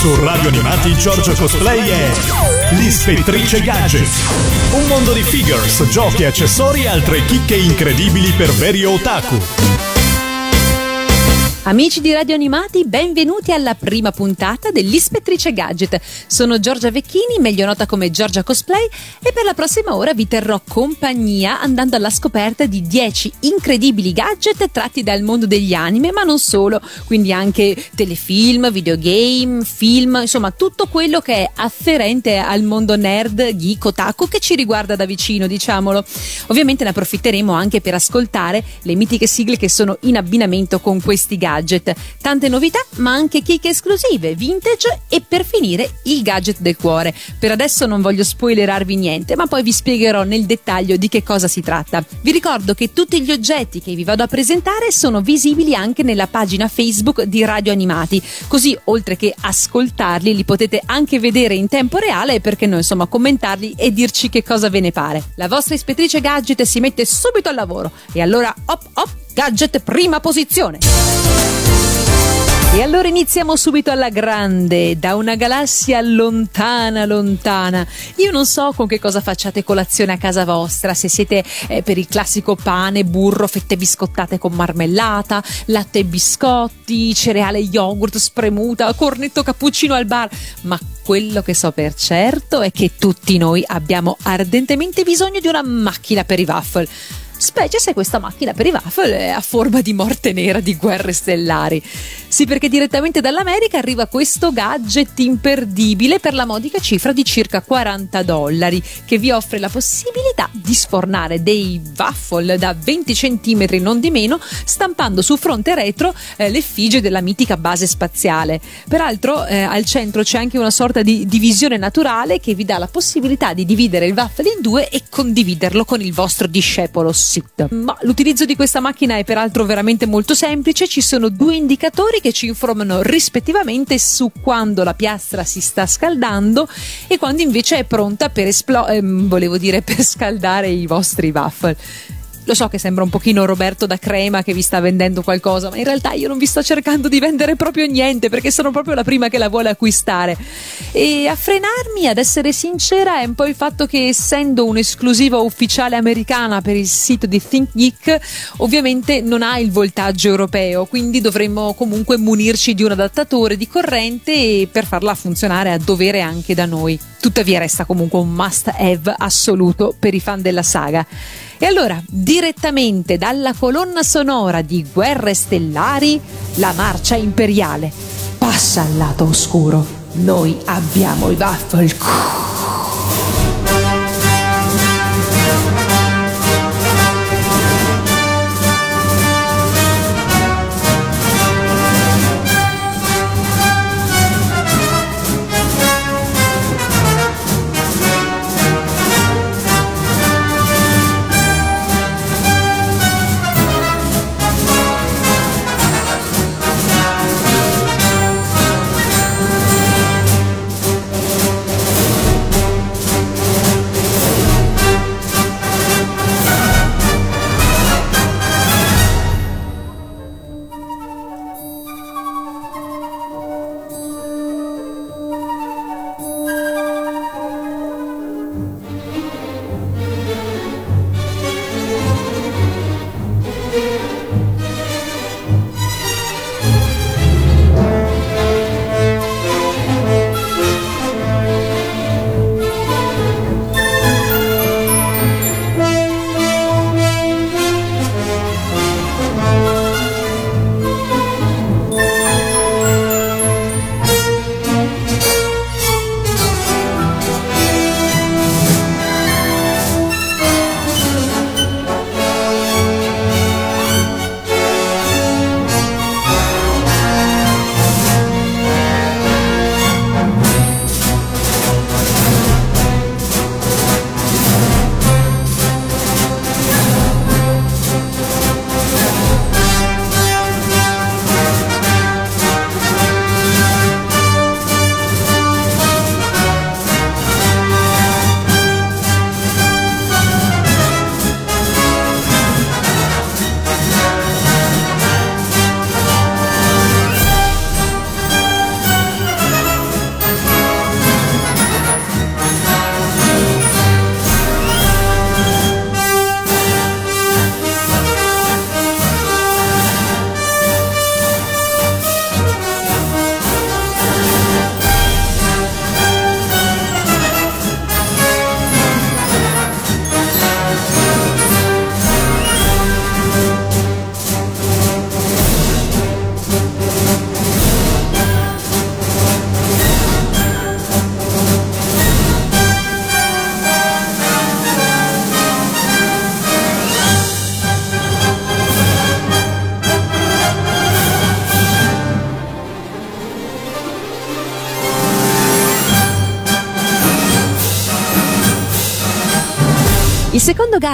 Su Radio Animati Giorgio Cosplay è L'Ispettrice Gadget. Un mondo di figures, giochi, accessori e altre chicche incredibili per veri otaku. Amici di Radio Animati, benvenuti alla prima puntata dell'Ispettrice Gadget. Sono Giorgia Vecchini, meglio nota come Giorgia Cosplay, e per la prossima ora vi terrò compagnia andando alla scoperta di 10 incredibili gadget tratti dal mondo degli anime, ma non solo, quindi anche telefilm, videogame, film, insomma tutto quello che è afferente al mondo nerd, geek, otaku che ci riguarda da vicino, diciamolo. Ovviamente ne approfitteremo anche per ascoltare le mitiche sigle che sono in abbinamento con questi gadget gadget. Tante novità, ma anche chicche esclusive, vintage e per finire il gadget del cuore. Per adesso non voglio spoilerarvi niente, ma poi vi spiegherò nel dettaglio di che cosa si tratta. Vi ricordo che tutti gli oggetti che vi vado a presentare sono visibili anche nella pagina Facebook di Radio Animati, così oltre che ascoltarli li potete anche vedere in tempo reale e perché no, insomma, commentarli e dirci che cosa ve ne pare. La vostra ispettrice gadget si mette subito al lavoro e allora hop hop gadget prima posizione. E allora iniziamo subito alla grande, da una galassia lontana, lontana. Io non so con che cosa facciate colazione a casa vostra, se siete eh, per il classico pane, burro, fette biscottate con marmellata, latte e biscotti, cereale yogurt spremuta, cornetto cappuccino al bar, ma quello che so per certo è che tutti noi abbiamo ardentemente bisogno di una macchina per i waffle specie se questa macchina per i waffle è a forma di morte nera di guerre stellari. Sì, perché direttamente dall'America arriva questo gadget imperdibile per la modica cifra di circa 40 dollari, che vi offre la possibilità di sfornare dei waffle da 20 cm non di meno, stampando su fronte retro eh, l'effigie della mitica base spaziale. Peraltro eh, al centro c'è anche una sorta di divisione naturale che vi dà la possibilità di dividere il waffle in due e condividerlo con il vostro discepolo SIT. Ma l'utilizzo di questa macchina è peraltro veramente molto semplice, ci sono due indicatori che ci informano rispettivamente su quando la piastra si sta scaldando e quando invece è pronta per esplodere, ehm, volevo dire per scaldare i vostri waffle. Lo so che sembra un pochino Roberto da Crema che vi sta vendendo qualcosa, ma in realtà io non vi sto cercando di vendere proprio niente perché sono proprio la prima che la vuole acquistare. E a frenarmi, ad essere sincera, è un po' il fatto che essendo un'esclusiva ufficiale americana per il sito di ThinkGeek, ovviamente non ha il voltaggio europeo, quindi dovremmo comunque munirci di un adattatore di corrente per farla funzionare a dovere anche da noi. Tuttavia resta comunque un must have assoluto per i fan della saga. E allora, direttamente dalla colonna sonora di Guerre Stellari, la marcia imperiale. Passa al lato oscuro. Noi abbiamo i waffle.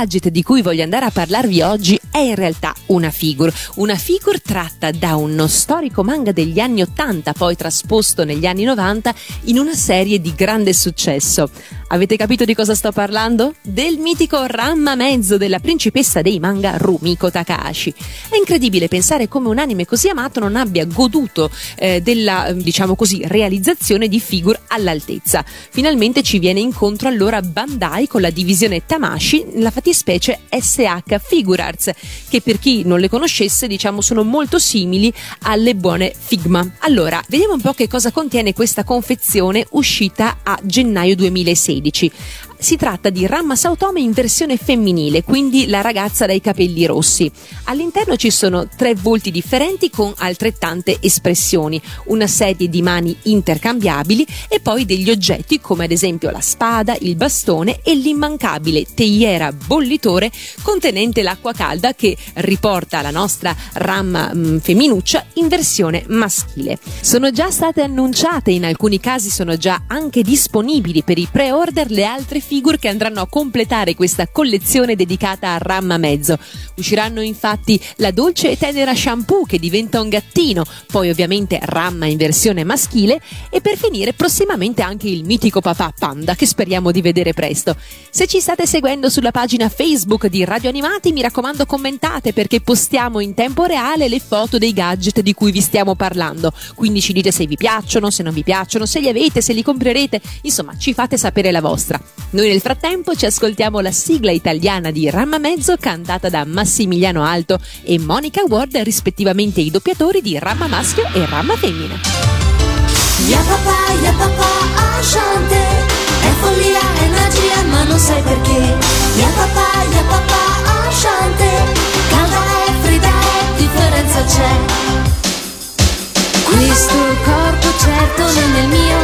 Gadget di cui voglio andare a parlarvi oggi è in realtà una figure, una figure tratta da uno storico manga degli anni 80, poi trasposto negli anni 90 in una serie di grande successo. Avete capito di cosa sto parlando? Del mitico Ramma Mezzo della principessa dei manga Rumiko Takahashi. È incredibile pensare come un anime così amato non abbia goduto eh, della, diciamo così, realizzazione di figure all'altezza. Finalmente ci viene incontro allora Bandai con la divisione Tamashi, la fattispecie SH Figure Arts, che per chi non le conoscesse, diciamo, sono molto simili alle buone Figma. Allora, vediamo un po' che cosa contiene questa confezione uscita a gennaio 2016. 2016. Si tratta di Ramma Sautome in versione femminile, quindi la ragazza dai capelli rossi. All'interno ci sono tre volti differenti con altrettante espressioni, una serie di mani intercambiabili e poi degli oggetti come ad esempio la spada, il bastone e l'immancabile teiera bollitore contenente l'acqua calda che riporta la nostra Ramma mm, femminuccia in versione maschile. Sono già state annunciate, in alcuni casi sono già anche disponibili per i pre-order le altre figure che andranno a completare questa collezione dedicata a Ramma Mezzo. Usciranno infatti la dolce e tenera shampoo che diventa un gattino, poi ovviamente Ramma in versione maschile e per finire prossimamente anche il mitico papà Panda che speriamo di vedere presto. Se ci state seguendo sulla pagina Facebook di Radio Animati mi raccomando commentate perché postiamo in tempo reale le foto dei gadget di cui vi stiamo parlando. Quindi ci dite se vi piacciono, se non vi piacciono, se li avete, se li comprerete, insomma ci fate sapere la vostra. Noi nel frattempo ci ascoltiamo la sigla italiana di Ramma Mezzo cantata da Massimiliano Alto e Monica Ward, rispettivamente i doppiatori di Ramma Maschio e Ramma Femmina. Ya papà, ya papà, Ashante È follia, magia, ma non sai perché Ya papà, ya papà, Ashante Calda e fredda differenza c'è. Questo corpo certo non è il mio.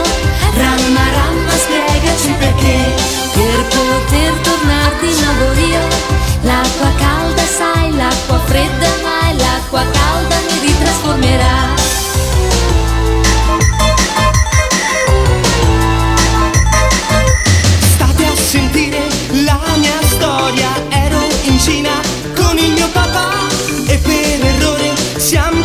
Ramma, ramma, spiegaci perché per poter tornare di nuovo io. L'acqua calda sai, l'acqua fredda mai, l'acqua calda mi ritrasformerà. State a sentire la mia storia, ero in Cina con il mio papà e per errore siamo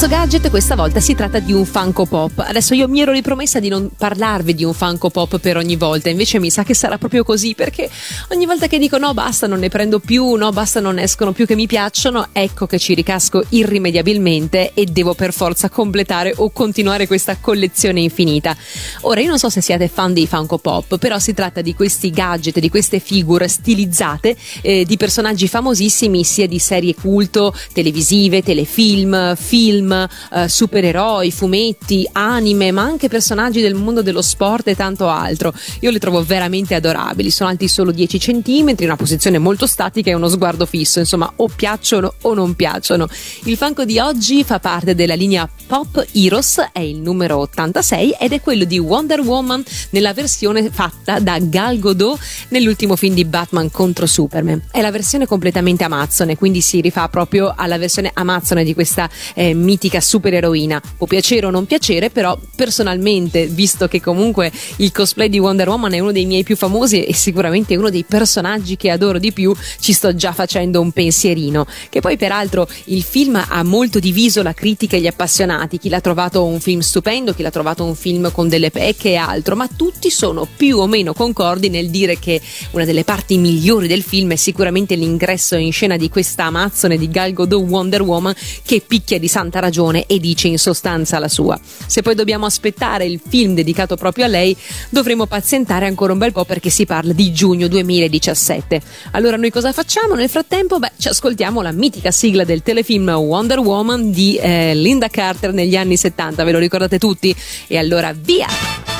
Terzo gadget, questa volta si tratta di un Funko Pop. Adesso io mi ero ripromessa di non parlarvi di un Funko Pop per ogni volta, invece mi sa che sarà proprio così perché ogni volta che dico no basta non ne prendo più, no basta non escono più che mi piacciono, ecco che ci ricasco irrimediabilmente e devo per forza completare o continuare questa collezione infinita. Ora io non so se siete fan dei Funko Pop, però si tratta di questi gadget, di queste figure stilizzate eh, di personaggi famosissimi sia di serie culto, televisive, telefilm, film eh, supereroi, fumetti, anime, ma anche personaggi del mondo dello sport e tanto altro. Io li trovo veramente adorabili, sono alti solo 10 cm, una posizione molto statica e uno sguardo fisso, insomma o piacciono o non piacciono. Il fanco di oggi fa parte della linea Pop Heroes, è il numero 86 ed è quello di Wonder Woman nella versione fatta da Gal Godot nell'ultimo film di Batman contro Superman. È la versione completamente amazzone, quindi si rifà proprio alla versione amazzone di questa eh, mitica supereroina. Può piacere o non piacere, però personalmente, visto che comunque il cosplay di Wonder Woman è uno dei miei più famosi e sicuramente uno dei personaggi che adoro di più, ci sto già facendo un pensierino. Che poi peraltro il film ha molto diviso la critica e gli appassionati, chi l'ha trovato un film stupendo, chi l'ha trovato un film con delle pecche e altro, ma tutti sono più o meno concordi nel dire che una delle parti migliori del film è sicuramente l'ingresso in scena di questa amazzone di Gal Gadot Wonder Woman che picchia di santa ragione ragione e dice in sostanza la sua. Se poi dobbiamo aspettare il film dedicato proprio a lei, dovremo pazientare ancora un bel po' perché si parla di giugno 2017. Allora noi cosa facciamo? Nel frattempo, beh, ci ascoltiamo la mitica sigla del telefilm Wonder Woman di eh, Linda Carter negli anni 70, ve lo ricordate tutti? E allora via!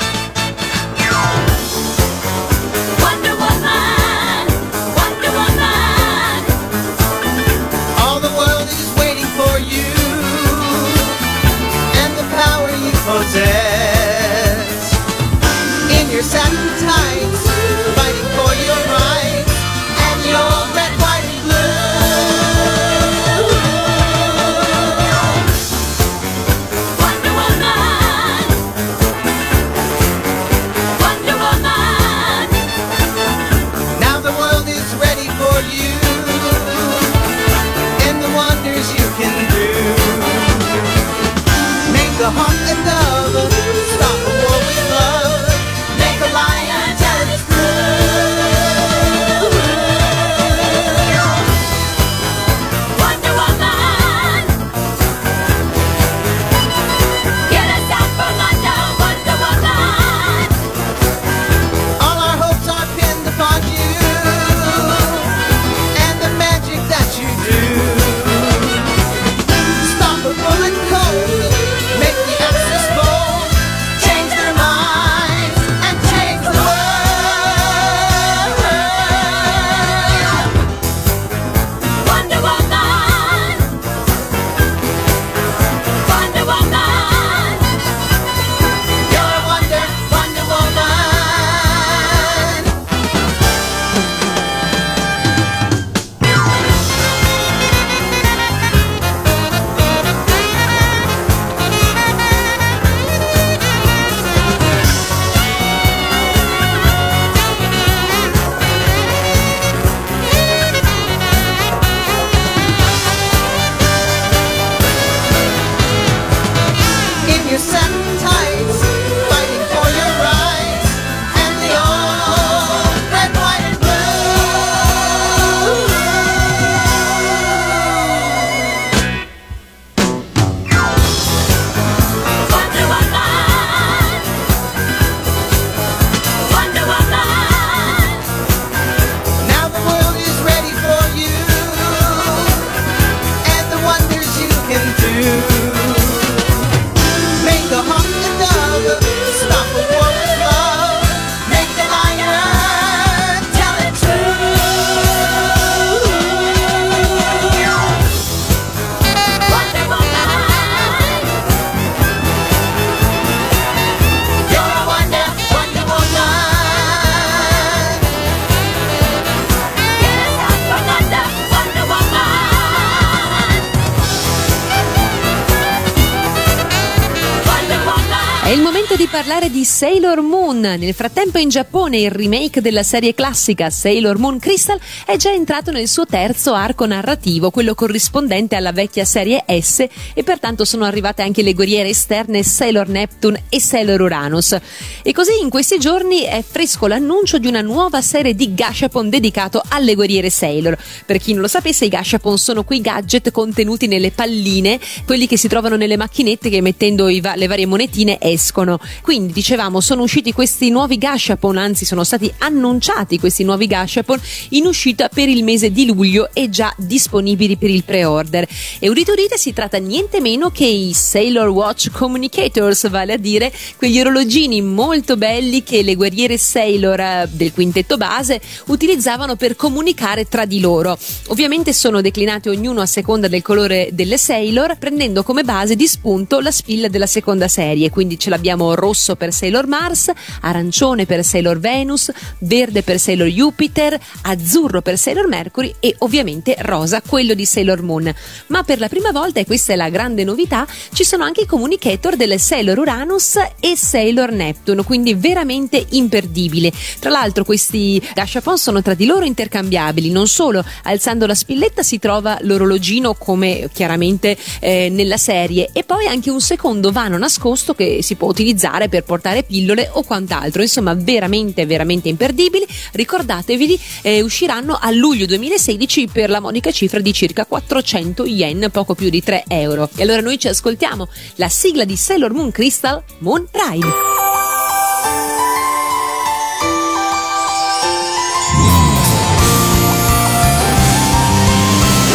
Parlare di Sailor Moon. Nel frattempo in Giappone il remake della serie classica Sailor Moon Crystal è già entrato nel suo terzo arco narrativo, quello corrispondente alla vecchia serie S e pertanto sono arrivate anche le guerriere esterne Sailor Neptune e Sailor Uranus. E così in questi giorni è fresco l'annuncio di una nuova serie di Gashapon dedicato alle guerriere Sailor. Per chi non lo sapesse, i Gashapon sono quei gadget contenuti nelle palline, quelli che si trovano nelle macchinette che mettendo va- le varie monetine escono. Quindi dicevamo sono usciti questi nuovi Gashapon, anzi sono stati annunciati questi nuovi Gashapon in uscita per il mese di luglio e già disponibili per il pre-order. E udite udite si tratta niente meno che i Sailor Watch Communicators, vale a dire quegli orologini molto belli che le guerriere Sailor eh, del quintetto base utilizzavano per comunicare tra di loro. Ovviamente sono declinati ognuno a seconda del colore delle Sailor, prendendo come base di spunto la spilla della seconda serie, quindi ce l'abbiamo rosso per Sailor Mars, arancione per Sailor Venus, verde per Sailor Jupiter, azzurro per Sailor Mercury e ovviamente rosa quello di Sailor Moon. Ma per la prima volta, e questa è la grande novità, ci sono anche i communicator delle Sailor Uranus e Sailor Neptune, quindi veramente imperdibile. Tra l'altro questi gashapon sono tra di loro intercambiabili, non solo, alzando la spilletta si trova l'orologino come chiaramente eh, nella serie e poi anche un secondo vano nascosto che si può utilizzare per portare pillole o quant'altro. Insomma, veramente, veramente imperdibili. Ricordatevi, eh, usciranno a luglio 2016 per la monica cifra di circa 400 yen, poco più di 3 euro. E allora noi ci ascoltiamo la sigla di Sailor Moon Crystal Moon Ride.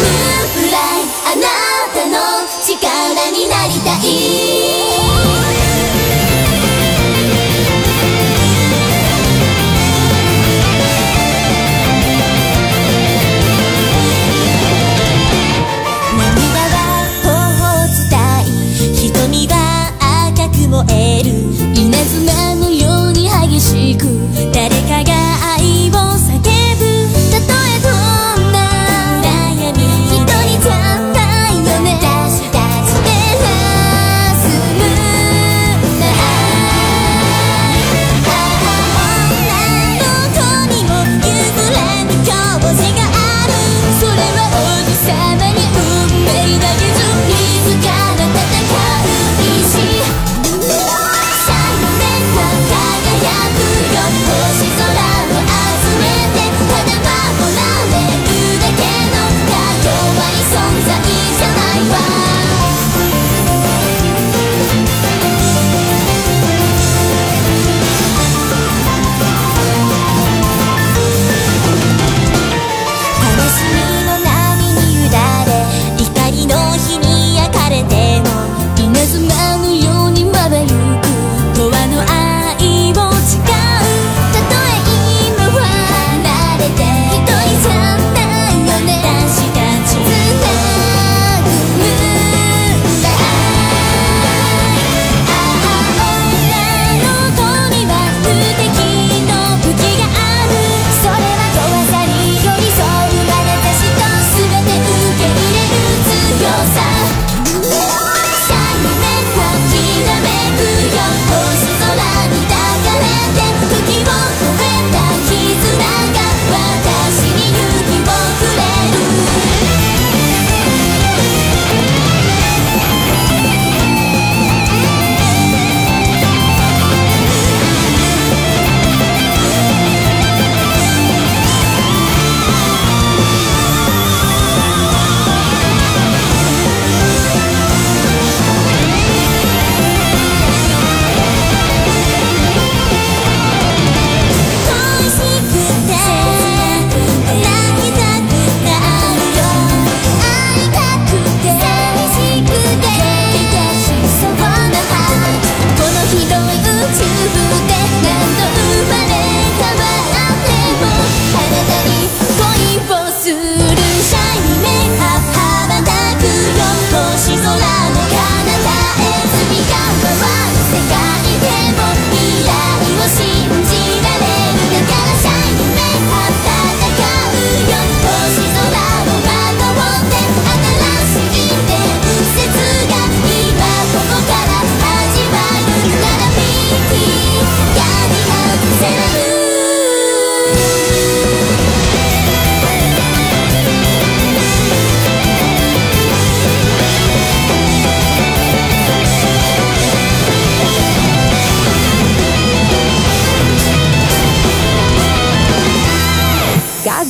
ムーンフライあなたの力になりたい 」燃える。稲妻の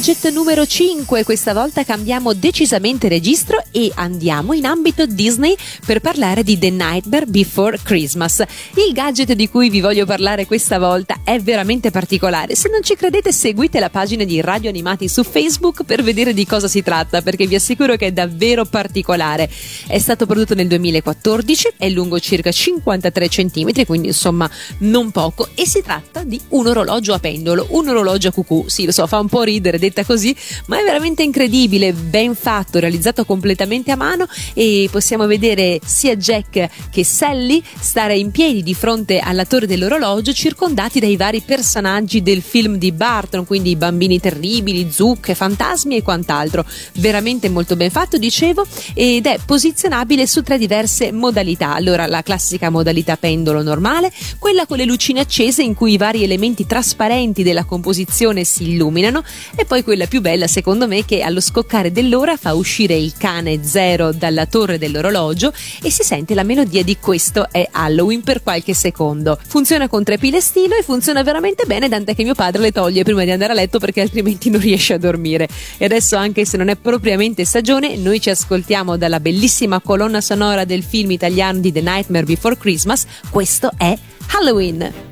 Gadget numero 5, questa volta cambiamo decisamente registro e andiamo in ambito Disney per parlare di The Nightmare Before Christmas. Il gadget di cui vi voglio parlare questa volta è veramente particolare. Se non ci credete seguite la pagina di Radio Animati su Facebook per vedere di cosa si tratta perché vi assicuro che è davvero particolare. È stato prodotto nel 2014, è lungo circa 53 cm, quindi insomma non poco e si tratta di un orologio a pendolo, un orologio a cucù. Sì, lo so, fa un po' ridere detta così, ma è veramente incredibile, ben fatto, realizzato completamente a mano e possiamo vedere sia Jack che Sally stare in piedi di fronte alla torre dell'orologio circondati dai vari personaggi del film di Barton, quindi i bambini terribili, zucche, fantasmi e quant'altro. Veramente molto ben fatto, dicevo, ed è posizionabile su tre diverse modalità. Allora, la classica modalità pendolo normale, quella con le lucine accese in cui i vari elementi trasparenti della composizione si illuminano e poi quella più bella secondo me che allo scoccare dell'ora fa uscire il cane zero dalla torre dell'orologio e si sente la melodia di questo è Halloween per qualche secondo. Funziona con tre pile stilo e funziona veramente bene, tant'è che mio padre le toglie prima di andare a letto perché altrimenti non riesce a dormire. E adesso anche se non è propriamente stagione, noi ci ascoltiamo dalla bellissima colonna sonora del film italiano di The Nightmare Before Christmas, questo è Halloween.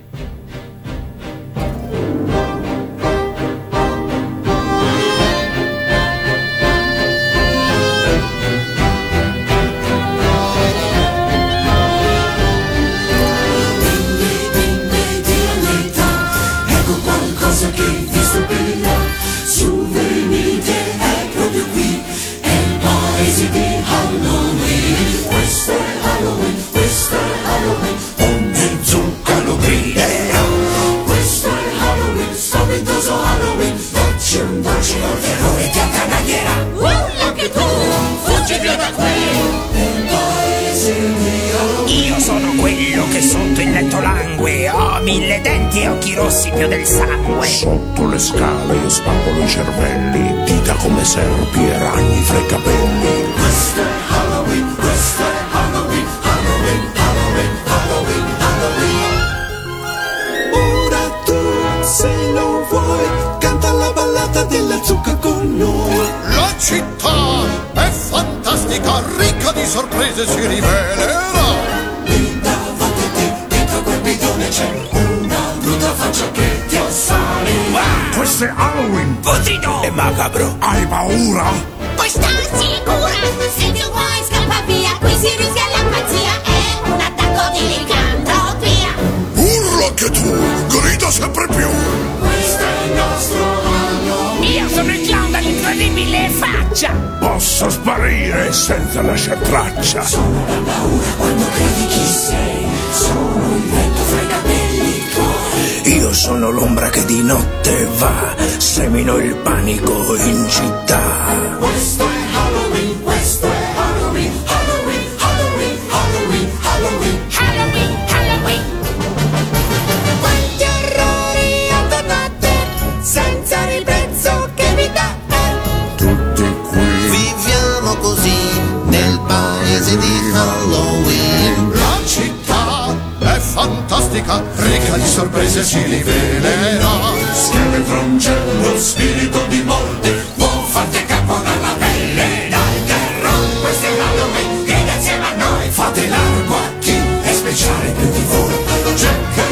Sparire senza lasciar traccia. Sono la paura quando credi chi sei. Sono il vento fra i capelli tuoi. Io sono l'ombra che di notte va Semino il panico in città Questo è Halloween, questo è fantastica, ricca di sorprese, si rivelerà. Scheletro, un cielo, spirito di morte, può farti capo dalla pelle dal terror. Questo è Halloween, grida insieme a noi, fate largo a chi è speciale più di voi. Jack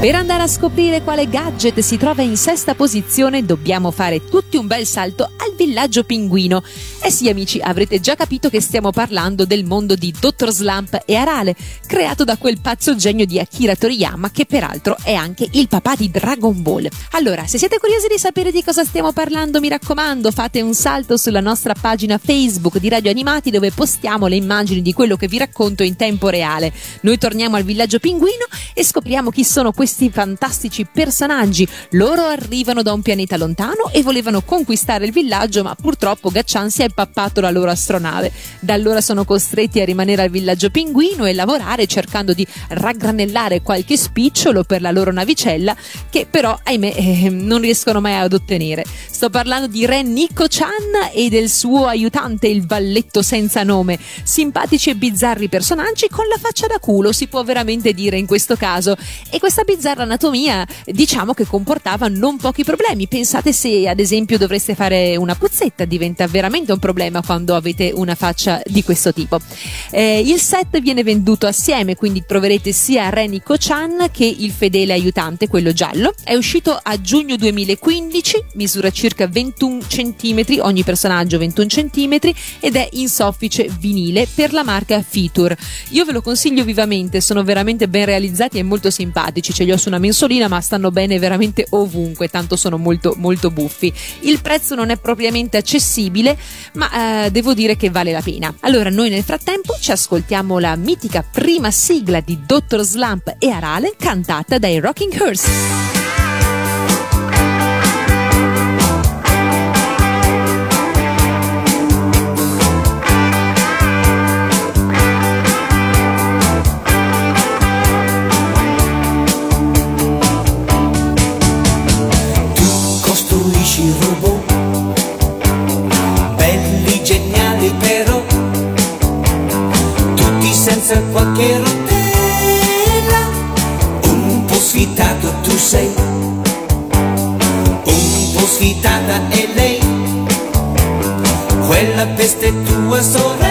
Per andare a scoprire quale gadget si trova in sesta posizione dobbiamo fare tutti un bel salto al villaggio pinguino. Eh sì amici, avrete già capito che stiamo parlando del mondo di Dr. Slump e Arale, creato da quel pazzo genio di Akira Toriyama che peraltro è anche il papà di Dragon Ball. Allora, se siete curiosi di sapere di cosa stiamo parlando, mi raccomando, fate un salto sulla nostra pagina Facebook di Radio Animati dove postiamo le immagini di quello che vi racconto in tempo reale. Noi torniamo al villaggio pinguino e scopriamo chi sono questi fantastici personaggi. Loro arrivano da un pianeta lontano e volevano conquistare il villaggio, ma purtroppo Gaccian si è pappato la loro astronave. Da allora sono costretti a rimanere al villaggio pinguino e lavorare cercando di raggranellare qualche spicciolo per la loro navicella, che però, ahimè, eh, non riescono mai ad ottenere. Sto parlando di Re Nico-chan e del suo aiutante, il valletto senza nome. Simpatici e bizzarri personaggi con la faccia da culo, si può veramente dire in questo caso. E questa bizzarra analizzare l'anatomia diciamo che comportava non pochi problemi. Pensate se ad esempio dovreste fare una puzzetta, diventa veramente un problema quando avete una faccia di questo tipo. Eh, il set viene venduto assieme, quindi troverete sia Reniko Chan che il fedele aiutante, quello giallo. È uscito a giugno 2015, misura circa 21 cm, ogni personaggio 21 cm ed è in soffice vinile per la marca Feature. Io ve lo consiglio vivamente, sono veramente ben realizzati e molto simpatici. Ce li ho su una mensolina, ma stanno bene veramente ovunque, tanto sono molto molto buffi. Il prezzo non è propriamente accessibile, ma eh, devo dire che vale la pena. Allora, noi nel frattempo ci ascoltiamo la mitica prima sigla di Dr. Slump e Arale cantata dai Rocking Horse. was so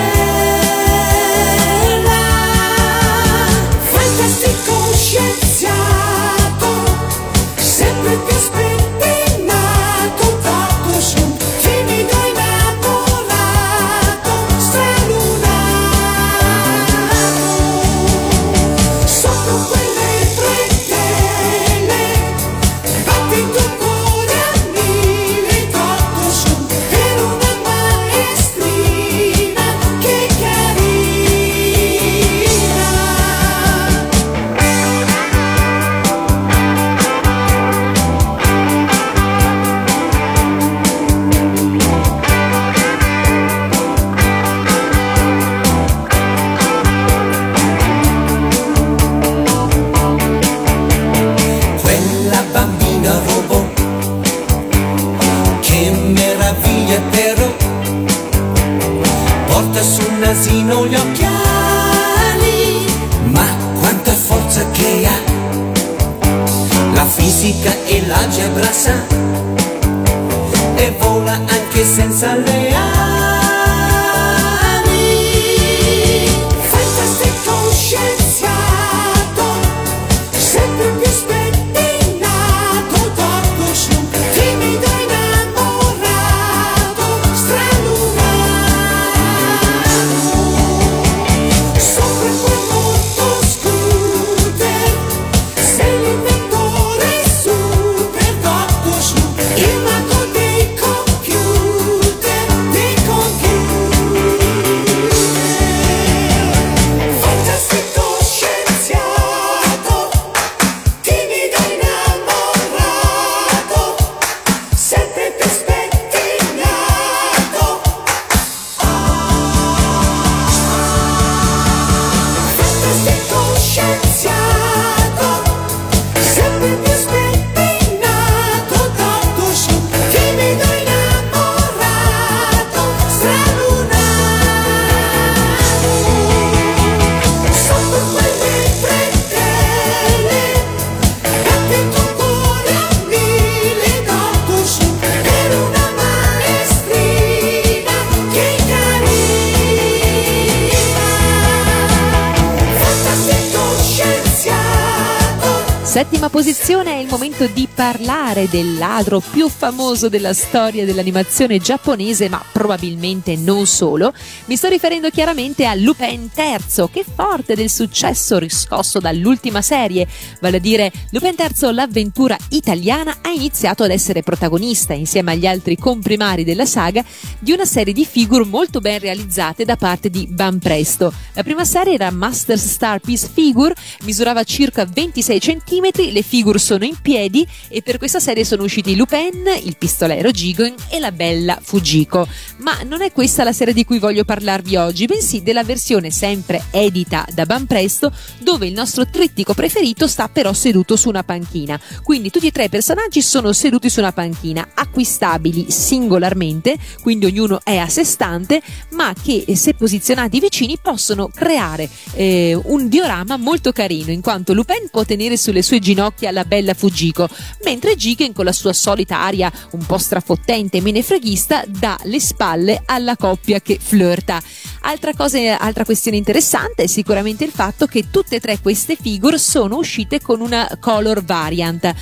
parlare del ladro più famoso della storia dell'animazione giapponese, ma probabilmente non solo. Mi sto riferendo chiaramente a Lupin III, che forte del successo riscosso dall'ultima serie, vale a dire Lupin III l'avventura italiana, ha iniziato ad essere protagonista insieme agli altri comprimari della saga di una serie di figure molto ben realizzate da parte di Banpresto. La prima serie era Masters Star Piece Figure, misurava circa 26 cm, le figure sono in piedi e per questa serie sono usciti Lupin, il pistolero Jigen e la bella Fujiko. Ma non è questa la serie di cui voglio parlarvi oggi, bensì della versione sempre edita da Banpresto, dove il nostro trittico preferito sta però seduto su una panchina. Quindi tutti e tre i personaggi sono seduti su una panchina, acquistabili singolarmente, quindi ognuno è a sé stante, ma che eh, se posizionati vicini possono creare eh, un diorama molto carino, in quanto Lupin può tenere sulle sue ginocchia la bella Fujiko, mentre Jigen con la sua solita aria un po' strafottente e menefreghista dà le spalle alla coppia che flirta. Altra, cosa, altra questione interessante è sicuramente il fatto che tutte e tre queste figure sono uscite con una color variant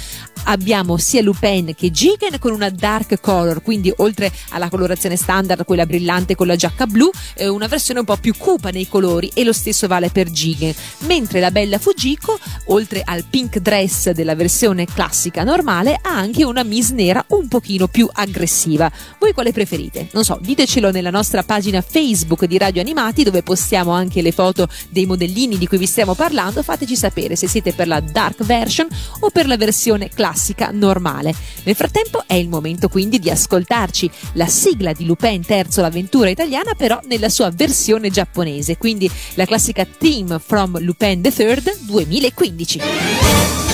abbiamo sia Lupin che Jigen con una dark color, quindi oltre alla colorazione standard, quella brillante con la giacca blu, eh, una versione un po' più cupa nei colori e lo stesso vale per Jigen, mentre la bella Fujiko, oltre al pink dress della versione classica normale, ha anche una miss nera un pochino più aggressiva. Voi quale preferite? Non so, ditecelo nella nostra pagina Facebook di Radio Animati dove postiamo anche le foto dei modellini di cui vi stiamo parlando, fateci sapere se siete per la dark version o per la versione classica normale. Nel frattempo è il momento quindi di ascoltarci la sigla di Lupin III l'avventura italiana però nella sua versione giapponese, quindi la classica Theme from Lupin III 2015.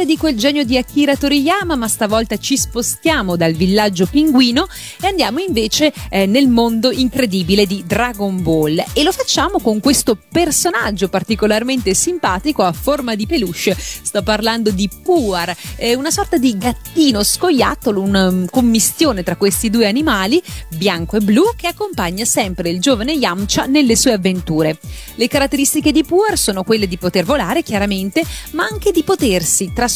Parlare di quel genio di Akira Toriyama, ma stavolta ci spostiamo dal villaggio pinguino e andiamo invece eh, nel mondo incredibile di Dragon Ball e lo facciamo con questo personaggio particolarmente simpatico a forma di peluche. Sto parlando di Puar, eh, una sorta di gattino scoiattolo, una um, commistione tra questi due animali, bianco e blu, che accompagna sempre il giovane Yamcha nelle sue avventure. Le caratteristiche di Puar sono quelle di poter volare, chiaramente, ma anche di potersi trasformare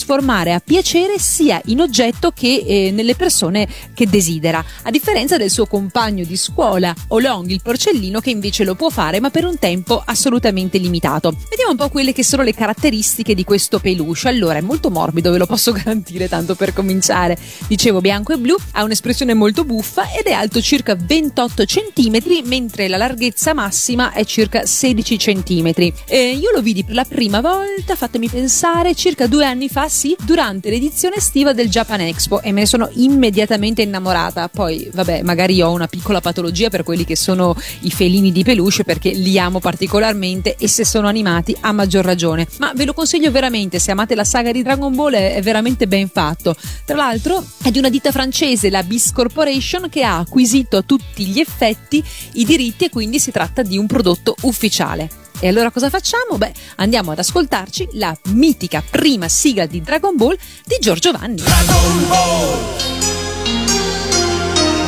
a piacere sia in oggetto che eh, nelle persone che desidera, a differenza del suo compagno di scuola Olong il porcellino che invece lo può fare ma per un tempo assolutamente limitato. Vediamo un po' quelle che sono le caratteristiche di questo peluche. Allora, è molto morbido, ve lo posso garantire tanto per cominciare. Dicevo bianco e blu, ha un'espressione molto buffa ed è alto circa 28 cm, mentre la larghezza massima è circa 16 cm. Eh, io lo vidi per la prima volta, fatemi pensare, circa due anni fa, sì, durante l'edizione estiva del Japan Expo e me ne sono immediatamente innamorata. Poi, vabbè, magari ho una piccola patologia per quelli che sono i felini di peluche perché li amo particolarmente e se sono animati a maggior ragione. Ma ve lo consiglio veramente, se amate la saga di Dragon Ball è, veramente ben fatto. Tra l'altro è di una ditta francese, la Bis Corporation, che ha acquisito a tutti gli effetti i diritti e quindi si tratta di un prodotto ufficiale. E allora cosa facciamo? Beh, andiamo ad ascoltarci la mitica prima sigla di Dragon Ball di Giorgio Vanni. Dragon Ball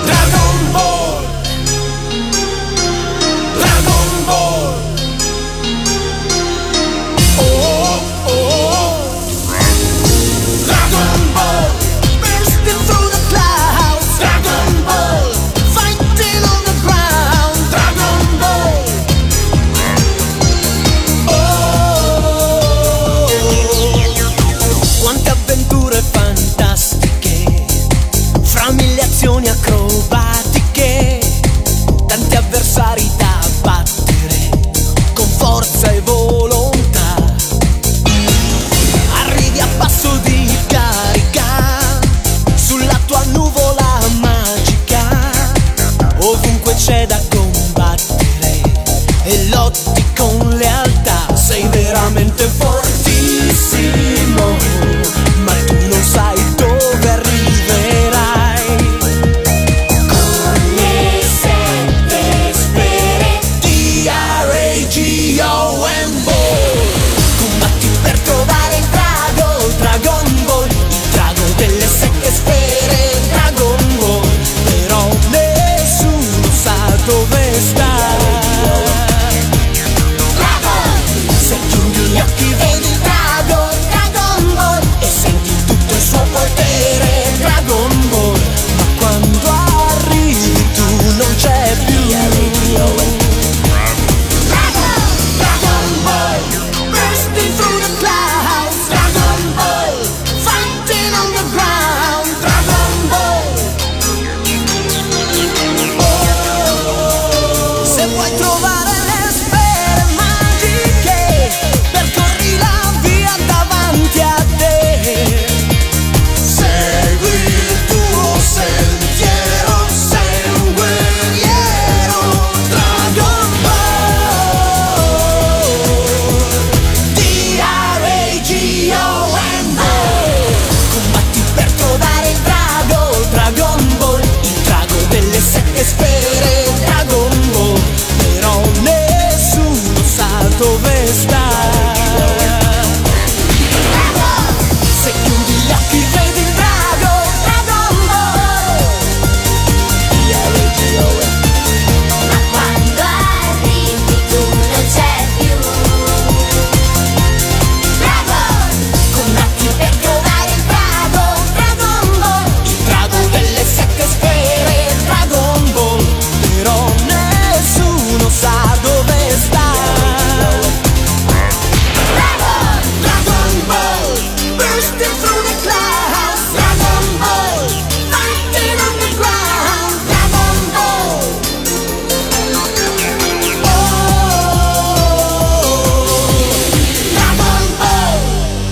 Dragon Ball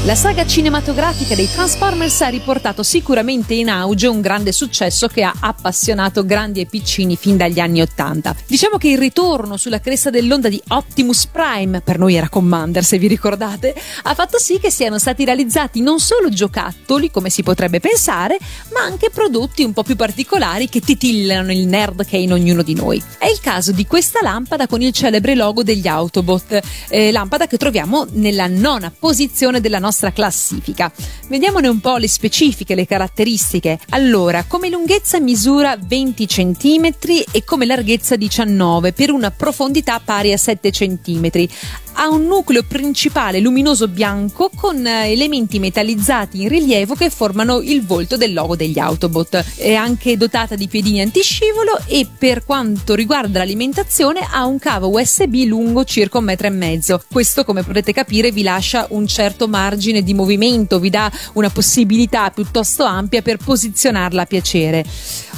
La saga cinematografica dei Transformers ha riportato sicuramente in auge un grande successo che ha appassionato grandi e piccini fin dagli anni Ottanta. Diciamo che il ritorno sulla cresta dell'onda di Optimus Prime, per noi era Commander se vi ricordate, ha fatto sì che siano stati realizzati non solo giocattoli, come si potrebbe pensare, ma anche prodotti un po' più particolari che titillano il nerd che è in ognuno di noi. È il caso di questa lampada con il celebre logo degli Autobot, eh, lampada che troviamo nella nona posizione della nostra classifica. Vediamone un po' le specifiche, le caratteristiche. Allora, come lunghezza misura 20 cm e come larghezza 19 per una profondità pari a 7 cm. Ha un nucleo principale luminoso bianco con eh, elementi metallizzati in rilievo che formano il volto del logo degli Autobot. È anche dotata di piedini antiscivolo e per quanto riguarda l'alimentazione ha un cavo USB lungo circa un metro e mezzo. Questo, come potete capire, vi lascia un certo margine di movimento, vi dà una possibilità piuttosto ampia per posizionarla a piacere.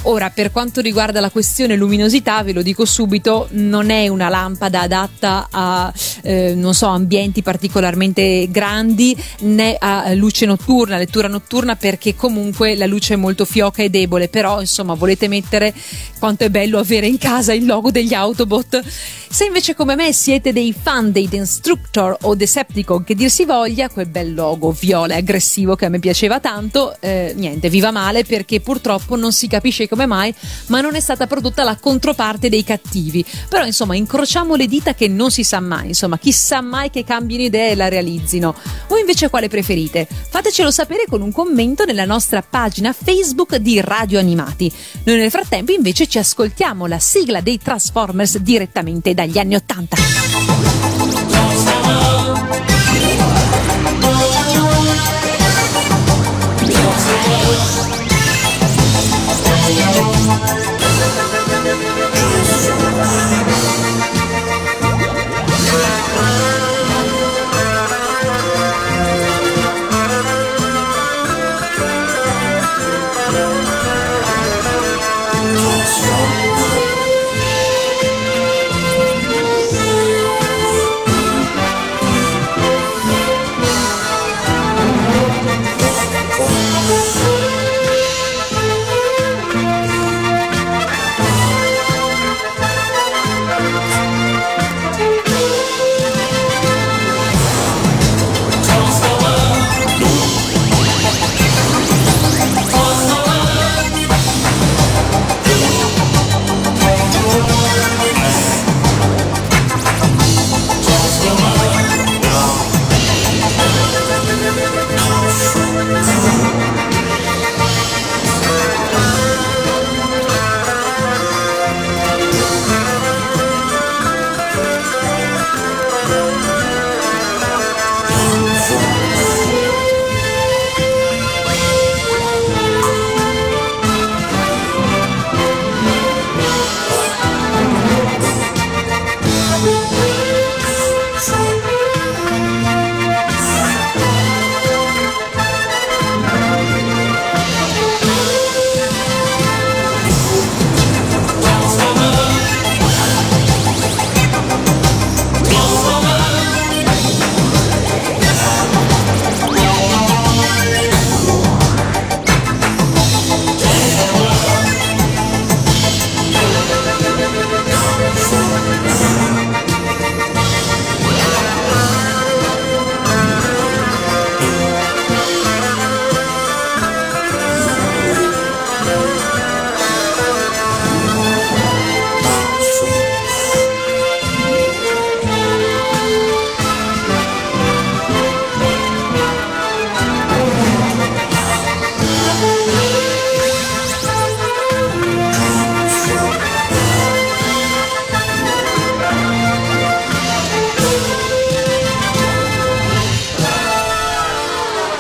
Ora, per quanto riguarda la questione luminosità, ve lo dico subito, non è una lampada adatta a, eh, non so, ambienti particolarmente grandi né a luce notturna, lettura notturna, perché comunque la luce è molto fioca e debole. Però, insomma, volete mettere quanto è bello avere in casa il logo degli Autobot. Se invece come me siete dei fan dei Destructor o Decepticon, che dir si voglia, quel bel logo viola e aggressivo che a me piaceva tanto, eh, niente, viva male perché purtroppo non si capisce come mai, ma non è stata prodotta la controparte dei cattivi. Però insomma, incrociamo le dita che non si sa mai, insomma, chissà mai che cambino idea e la realizzino. Voi invece quale preferite? Fatecelo sapere con un commento nella nostra pagina Facebook di Radio Animati. Noi nel frattempo invece ci ascoltiamo la sigla dei Transformers direttamente dagli anni Ottanta. Thank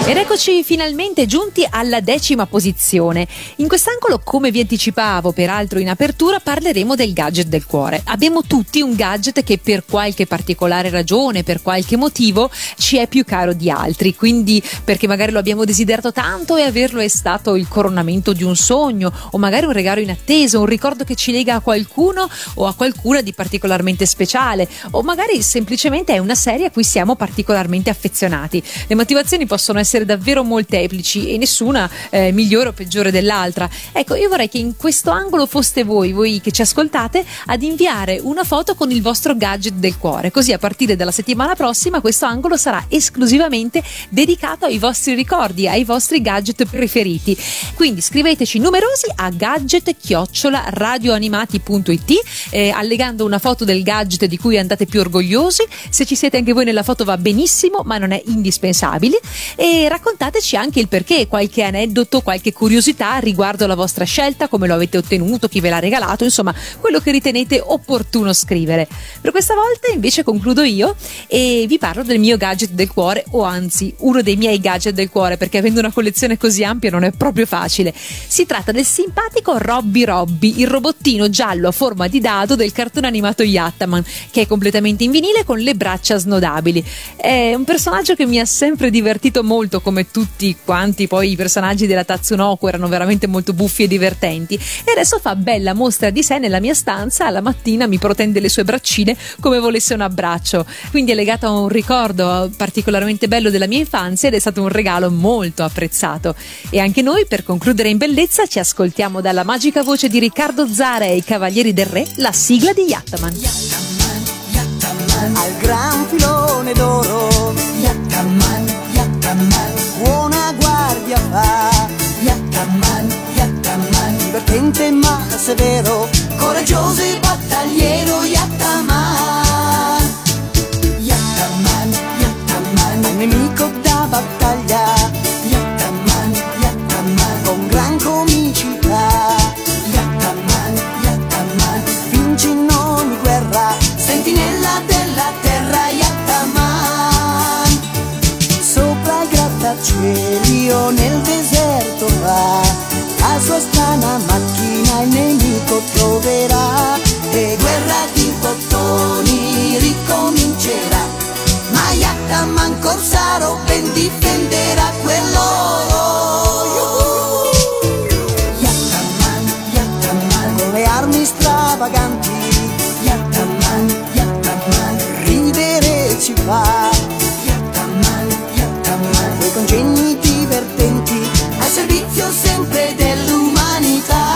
Ed eccoci finalmente giunti alla decima posizione. In quest'angolo, come vi anticipavo peraltro in apertura, parleremo del gadget del cuore. Abbiamo tutti un gadget che per qualche particolare ragione, per qualche motivo, ci è più caro di altri. Quindi perché magari lo abbiamo desiderato tanto e averlo è stato il coronamento di un sogno, o magari un regalo inatteso, un ricordo che ci lega a qualcuno o a qualcuna di particolarmente speciale, o magari semplicemente è una serie a cui siamo particolarmente affezionati. Le motivazioni possono essere davvero molteplici e nessuna eh, migliore o peggiore dell'altra. Ecco, io vorrei che in questo angolo foste voi, voi che ci ascoltate, ad inviare una foto con il vostro gadget del cuore. Così a partire dalla settimana prossima questo angolo sarà esclusivamente dedicato ai vostri ricordi, ai vostri gadget preferiti. Quindi scriveteci numerosi a gadget radioanimati.it eh, allegando una foto del gadget di cui andate più orgogliosi. Se ci siete anche voi nella foto va benissimo, ma non è indispensabile. E raccontateci anche il perché, qualche aneddoto, qualche curiosità riguardo alla vostra scelta, come lo avete ottenuto, chi ve l'ha regalato, insomma, quello che ritenete opportuno scrivere. Per questa volta invece concludo io e vi parlo del mio gadget del cuore, o anzi, uno dei miei gadget del cuore, perché avendo una collezione così ampia non è proprio facile. Si tratta del simpatico Robby Robby, il robottino giallo a forma di dado del cartone animato Yattaman, che è completamente in vinile con le braccia snodabili. È un personaggio che mi ha sempre divertito molto come tutti quanti poi i personaggi della Tatsunoko erano veramente molto buffi e divertenti. E adesso fa bella mostra di sé nella mia stanza. Alla mattina mi protende le sue braccine come volesse un abbraccio. Quindi è legato a un ricordo particolarmente bello della mia infanzia ed è stato un regalo molto apprezzato. E anche noi per concludere in bellezza ci ascoltiamo dalla magica voce di Riccardo Zara e i Cavalieri del Re la sigla di Yattaman. Al gran filone d'oro. Yattaman, Yattaman Yattaman, Yattaman divertente ma severo. Coraggioso e battagliero Yattaman Yattaman, Yattaman nemico da battaglia Yattaman corsaro ben difenderà quell'oro Yattaman, Yattaman con le armi stravaganti? Yattaman, Yattaman ridere ci fa. Yattaman, Yattaman quei congegni divertenti al servizio sempre dell'umanità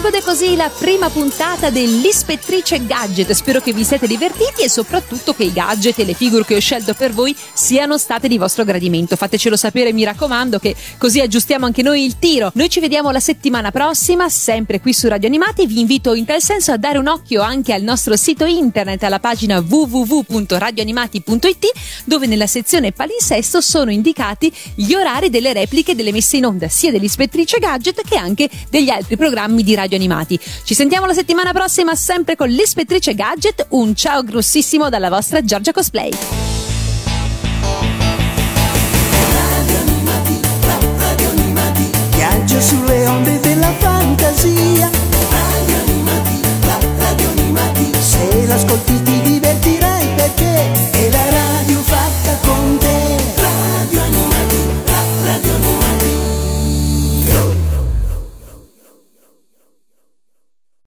conclude così la prima puntata dell'Ispettrice Gadget. Spero che vi siate divertiti e soprattutto che i gadget e le figure che ho scelto per voi siano state di vostro gradimento. Fatecelo sapere, mi raccomando, che così aggiustiamo anche noi il tiro. Noi ci vediamo la settimana prossima, sempre qui su Radio Animati. Vi invito in tal senso a dare un occhio anche al nostro sito internet, alla pagina www.radioanimati.it, dove nella sezione palinsesto sono indicati gli orari delle repliche delle messe in onda sia dell'Ispettrice Gadget che anche degli altri programmi di Radio Animati. Ci sentiamo la settimana prossima sempre con l'Ispettrice Gadget. Un ciao grossissimo dalla vostra Giorgia Cosplay.